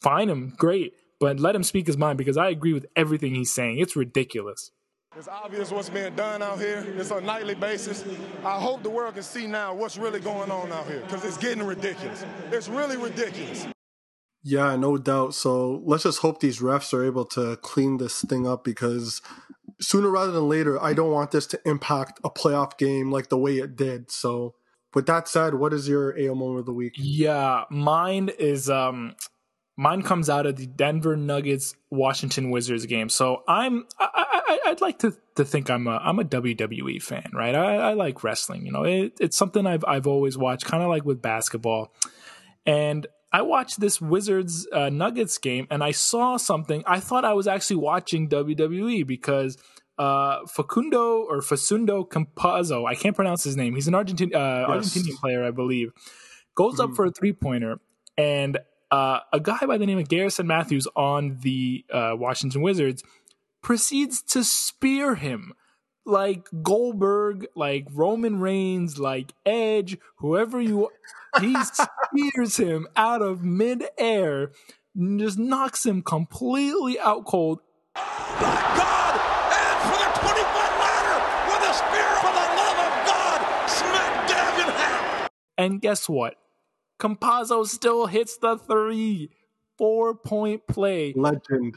Speaker 2: Fine him, great, but let him speak his mind because I agree with everything he's saying. It's ridiculous.
Speaker 5: It's obvious what's being done out here. It's on a nightly basis. I hope the world can see now what's really going on out here because it's getting ridiculous. It's really ridiculous.
Speaker 1: Yeah, no doubt. So let's just hope these refs are able to clean this thing up because sooner rather than later, I don't want this to impact a playoff game like the way it did. So, with that said, what is your AO moment of the week?
Speaker 2: Yeah, mine is um mine comes out of the Denver Nuggets Washington Wizards game. So I'm I, I would like to to think I'm a I'm a WWE fan, right? I, I like wrestling. You know, it, it's something I've I've always watched, kind of like with basketball, and. I watched this Wizards uh, Nuggets game and I saw something. I thought I was actually watching WWE because uh, Facundo or Facundo Campazzo, I can't pronounce his name. He's an Argentine uh, yes. Argentinian player, I believe. Goes mm-hmm. up for a three pointer, and uh, a guy by the name of Garrison Matthews on the uh, Washington Wizards proceeds to spear him like Goldberg, like Roman Reigns, like Edge, whoever you he [laughs] spears him out of midair, and just knocks him completely out cold.
Speaker 4: My God! And for the 20 foot ladder with a spear for the love of God! Smack dab in half!
Speaker 2: And guess what? Campazzo still hits the three. Four point play.
Speaker 1: Legend.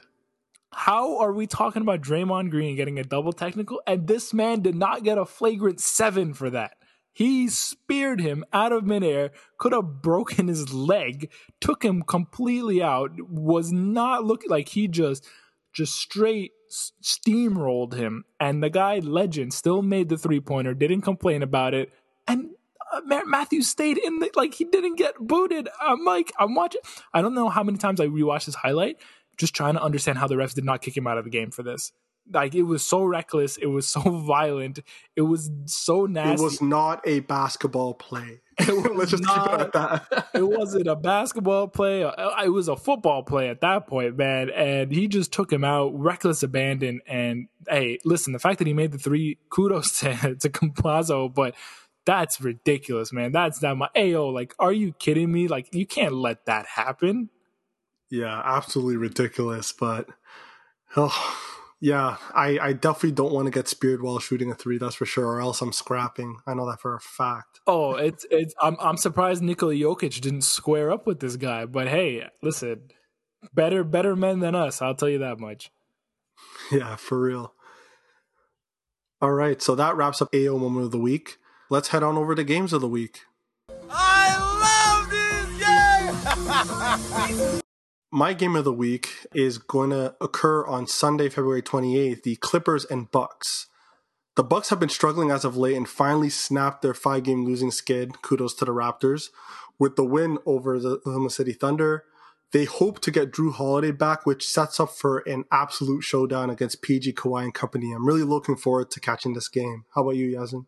Speaker 2: How are we talking about Draymond Green getting a double technical and this man did not get a flagrant seven for that? He speared him out of midair, could have broken his leg, took him completely out, was not looking like he just just straight steamrolled him. And the guy, legend, still made the three pointer, didn't complain about it. And uh, Matthews stayed in the, like he didn't get booted. I'm like, I'm watching. I don't know how many times I rewatched this highlight, just trying to understand how the refs did not kick him out of the game for this like it was so reckless it was so [laughs] violent it was so nasty
Speaker 1: it was not a basketball play [laughs] [laughs] let's just not, keep it at that
Speaker 2: it wasn't a basketball play uh, it was a football play at that point man and he just took him out reckless abandon and hey listen the fact that he made the three kudos to, to Campazzo but that's ridiculous man that's not my AO. like are you kidding me like you can't let that happen
Speaker 1: yeah absolutely ridiculous but oh yeah, I, I definitely don't want to get speared while shooting a three. That's for sure. Or else I'm scrapping. I know that for a fact.
Speaker 2: Oh, it's it's. I'm I'm surprised Nikola Jokic didn't square up with this guy. But hey, listen, better better men than us. I'll tell you that much. [laughs]
Speaker 1: Yeah, for real. All right, so that wraps up AO moment of the week. Let's head on over to games of the week.
Speaker 4: I love this game. [laughs]
Speaker 1: my game of the week is going to occur on Sunday, February 28th, the Clippers and Bucks. The Bucks have been struggling as of late and finally snapped their five game losing skid. Kudos to the Raptors with the win over the Oklahoma City Thunder. They hope to get Jrue Holiday back, which sets up for an absolute showdown against PG Kawhi and company. I'm really looking forward to catching this game. How about you, Yazin?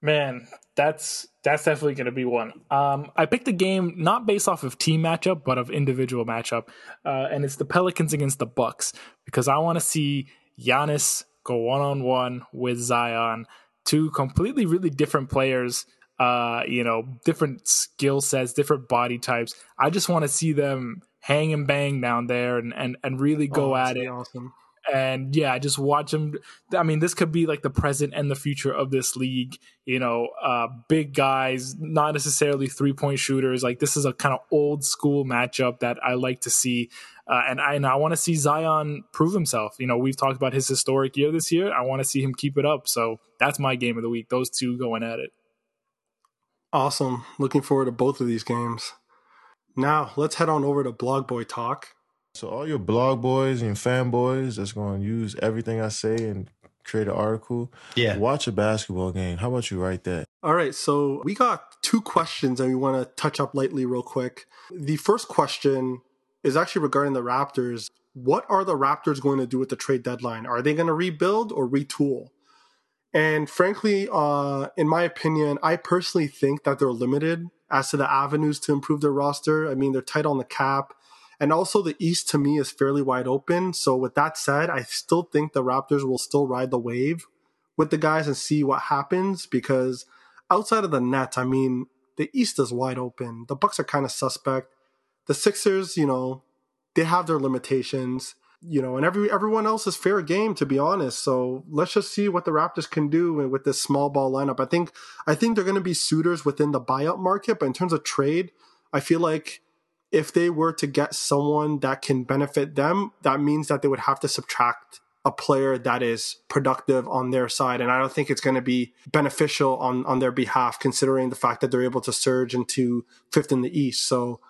Speaker 2: Man, that's that's definitely going to be one. Um, I picked the game not based off of team matchup, but of individual matchup, uh, and it's the Pelicans against the Bucks because I want to see Giannis go one on one with Zion, two completely really different players. Uh, you know, different skill sets, different body types. I just want to see them hang and bang down there and and, and really go
Speaker 1: Oh,
Speaker 2: at it
Speaker 1: Awesome.
Speaker 2: And yeah, just watch him. I mean, this could be like the present and the future of this league. You know, uh, big guys, not necessarily three point shooters. Like this is a kind of old school matchup that I like to see, uh, and I and I want to see Zion prove himself. You know, we've talked about his historic year this year. I want to see him keep it up. So that's my game of the week. Those two going at it.
Speaker 1: Awesome. Looking forward to both of these games. Now, let's head on over to Blog Boy Talk.
Speaker 6: So all your blog boys and fanboys that's going to use everything I say and create an article.
Speaker 7: Yeah.
Speaker 6: Watch a basketball game. How about you write that?
Speaker 1: All right, so we got two questions and we want to touch up lightly real quick. The first question is actually regarding the Raptors. What are the Raptors going to do with the trade deadline? Are they going to rebuild or retool? And frankly, uh, in my opinion, I personally think that they're limited as to the avenues to improve their roster. I mean, they're tight on the cap. And also, the East to me is fairly wide open. So, with that said, I still think the Raptors will still ride the wave with the guys and see what happens because outside of the net, I mean, the East is wide open. The Bucks are kind of suspect. The Sixers, you know, they have their limitations, you know, and every everyone else is fair game to be honest. So let's just see what the Raptors can do with this small ball lineup. I think I think they're going to be suitors within the buyout market, but in terms of trade, I feel like if they were to get someone that can benefit them, that means that they would have to subtract a player that is productive on their side. And I don't think it's going to be beneficial on, on their behalf, considering the fact that they're able to surge into fifth in the East. So,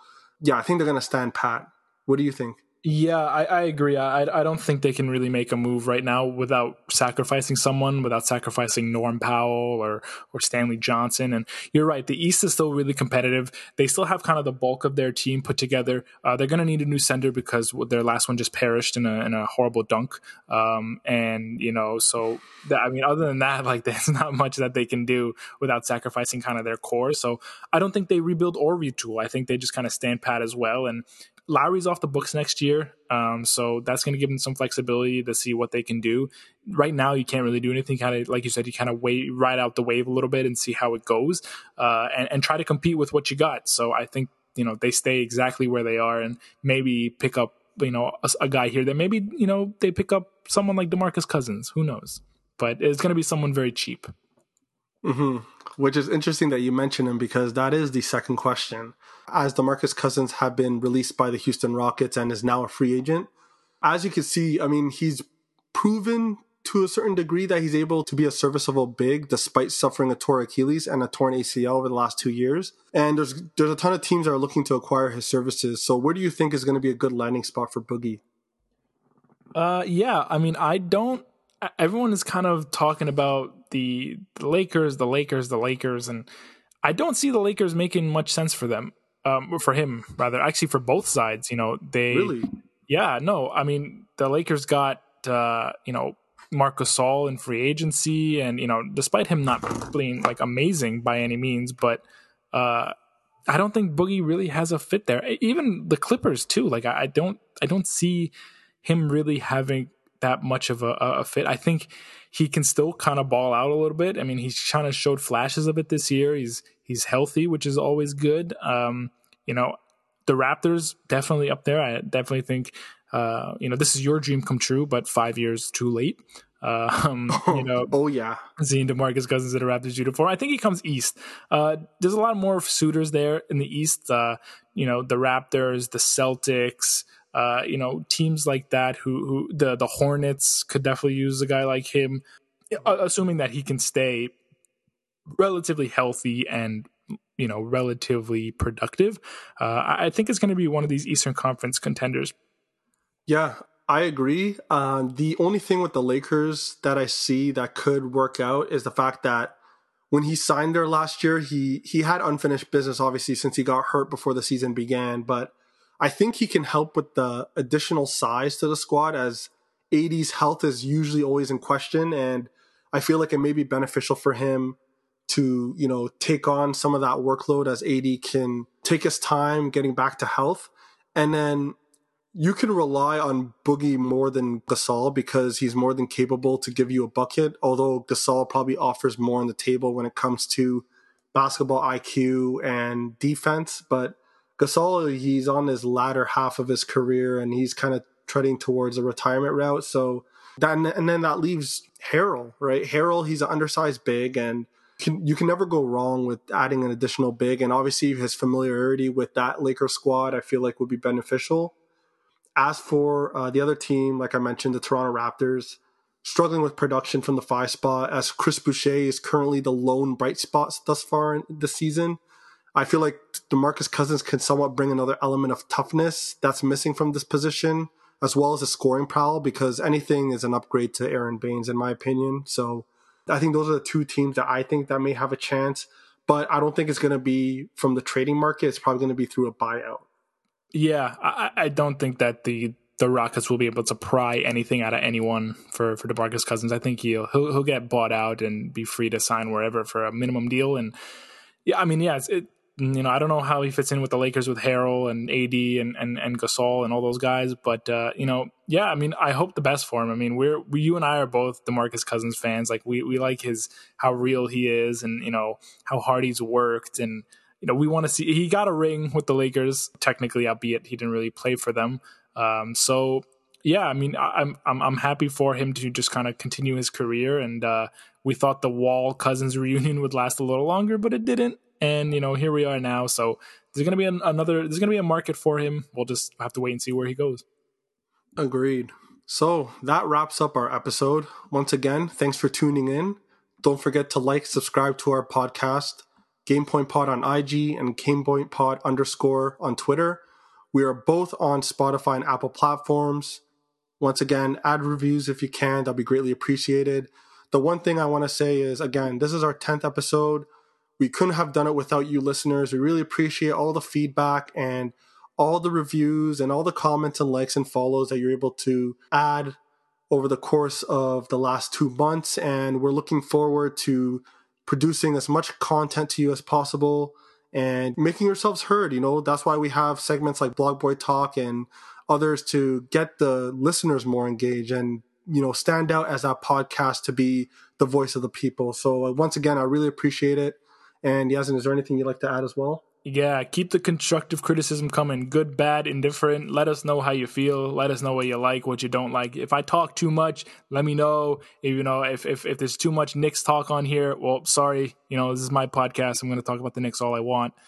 Speaker 1: yeah, I think they're going to stand pat. What do you think?
Speaker 2: Yeah, I, I agree. I I don't think they can really make a move right now without sacrificing someone, without sacrificing Norm Powell or or Stanley Johnson. And you're right, the East is still really competitive. They still have kind of the bulk of their team put together. Uh, they're going to need a new center because their last one just perished in a in a horrible dunk. Um, and you know, so that, I mean, other than that, [laughs] like there's not much that they can do without sacrificing kind of their core. So I don't think they rebuild or retool. I think they just kind of stand pat as well. And Lowry's off the books next year, um, so that's going to give them some flexibility to see what they can do. Right now, you can't really do anything. Kind of like you said, you kind of wait, ride out the wave a little bit and see how it goes, uh, and, and try to compete with what you got. So I think you know they stay exactly where they are, and maybe pick up you know a, a guy here that maybe you know they pick up someone like DeMarcus Cousins. Who knows? But it's going to be someone very cheap.
Speaker 1: Mm-hmm. Which is interesting that you mention him because that is the second question. As DeMarcus Cousins have been released by the Houston Rockets and is now a free agent, as you can see, I mean, he's proven to a certain degree that he's able to be a serviceable big despite suffering a torn Achilles and a torn ACL over the last two years. And there's there's a ton of teams that are looking to acquire his services. So where do you think is going to be a good landing spot for Boogie?
Speaker 2: Uh, yeah, I mean, I don't. Everyone is kind of talking about the, the Lakers, the Lakers, the Lakers, and I don't see the Lakers making much sense for them. Um, for him, rather, actually, for both sides. You know, they
Speaker 1: Really?
Speaker 2: yeah, no, I mean, the Lakers got uh, you know Marcus Gasol in free agency, and you know, despite him not being like amazing by any means, but uh, I don't think Boogie really has a fit there. Even the Clippers too. Like, I, I don't, I don't see him really having that much of a, a fit. I think he can still kind of ball out a little bit. I mean, he's kind of showed flashes of it this year. He's he's healthy, which is always good. Um, you know, the Raptors definitely up there. I definitely think uh, you know this is your dream come true, but five years too late. Uh, [laughs] um, [laughs] you know,
Speaker 1: oh yeah,
Speaker 2: seeing DeMarcus Cousins in a Raptors uniform. I think he comes east. Uh, there's a lot more suitors there in the east. Uh, you know, the Raptors, the Celtics. Uh, you know, teams like that who who the the Hornets could definitely use a guy like him, assuming that he can stay relatively healthy and you know relatively productive. Uh, I think it's going to be one of these Eastern Conference contenders.
Speaker 1: Yeah, I agree. Uh, the only thing with the Lakers that I see that could work out is the fact that when he signed there last year, he he had unfinished business, obviously, since he got hurt before the season began. But I think he can help with the additional size to the squad as AD's health is usually always in question, and I feel like it may be beneficial for him to you know take on some of that workload as AD can take his time getting back to health, and then you can rely on Boogie more than Gasol because he's more than capable to give you a bucket. Although Gasol probably offers more on the table when it comes to basketball IQ and defense, but Gasol he's on his latter half of his career and he's kind of treading towards a retirement route. So that and then that leaves Harrell, right? Harrell he's an undersized big and can, you can never go wrong with adding an additional big and obviously his familiarity with that Laker squad I feel like would be beneficial. As for uh, the other team, like I mentioned, the Toronto Raptors, struggling with production from the five spot, as Chris Boucher is currently the lone bright spot thus far in the season. I feel like DeMarcus Cousins can somewhat bring another element of toughness that's missing from this position, as well as a scoring prowl, because anything is an upgrade to Aron Baynes, in my opinion. So I think those are the two teams that I think that may have a chance, but I don't think it's going to be from the trading market. It's probably going to be through a buyout.
Speaker 2: Yeah, I, I don't think that the the Rockets will be able to pry anything out of anyone for for DeMarcus Cousins. I think he'll he'll, he'll get bought out and be free to sign wherever for a minimum deal. And yeah, I mean, yeah, it, you know, I don't know how he fits in with the Lakers with Harrell and AD and and, and Gasol and all those guys, but uh, you know, yeah, I mean, I hope the best for him. I mean, we're we, you and I are both DeMarcus Cousins fans. Like we we like his how real he is and you know how hard he's worked and you know, we want to see. He got a ring with the Lakers, technically, albeit he didn't really play for them. Um, so yeah, I mean, I'm I'm I'm happy for him to just kind of continue his career. And uh, we thought the Wall Cousins reunion would last a little longer, but it didn't. And you know, here we are now. So there's gonna be an, another. There's gonna be a market for him. We'll just have to wait and see where he goes.
Speaker 1: Agreed. So that wraps up our episode. Once again, thanks for tuning in. Don't forget to like, subscribe to our podcast GamePoint Pod on IG and GamePoint Pod underscore on Twitter. We are both on Spotify and Apple platforms. Once again, add reviews if you can. That'll be greatly appreciated. The one thing I want to say is again, this is our 10th episode. We couldn't have done it without you listeners. We really appreciate all the feedback and all the reviews and all the comments and likes and follows that you're able to add over the course of the last two months. And we're looking forward to producing as much content to you as possible and making yourselves heard. You know, that's why we have segments like Blog Boy Talk and others to get the listeners more engaged and, you know, stand out as that podcast to be the voice of the people. So uh, once again, I really appreciate it. And Yasin, is there anything you'd like to add as well?
Speaker 2: Yeah, keep the constructive criticism coming. Good, bad, indifferent. Let us know how you feel. Let us know what you like, what you don't like. If I talk too much, let me know. If you know, if if, if there's too much Knicks talk on here, well, sorry. You know, this is my podcast. I'm going to talk about the Knicks all I want. [laughs]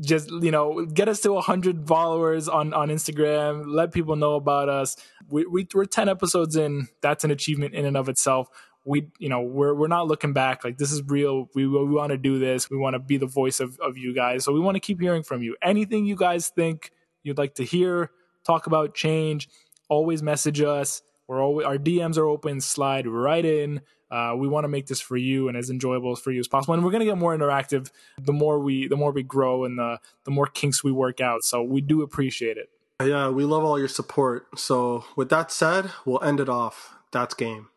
Speaker 2: Just you know, get us to 100 followers on on Instagram. Let people know about us. We, we we're 10 episodes in. That's an achievement in and of itself we you know we're we're not looking back. Like this is real. We, we want to do this. We want to be the voice of, of you guys. So we want to keep hearing from you. Anything you guys think you'd like to hear talk about change always message us. We're always our dms are open. Slide right in. Uh, we want to make this for you and as enjoyable for you as possible. And we're going to get more interactive the more we the more we grow and the the more kinks we work out. So we do appreciate it.
Speaker 1: Yeah we love all your support. So with that said we'll end it off. That's game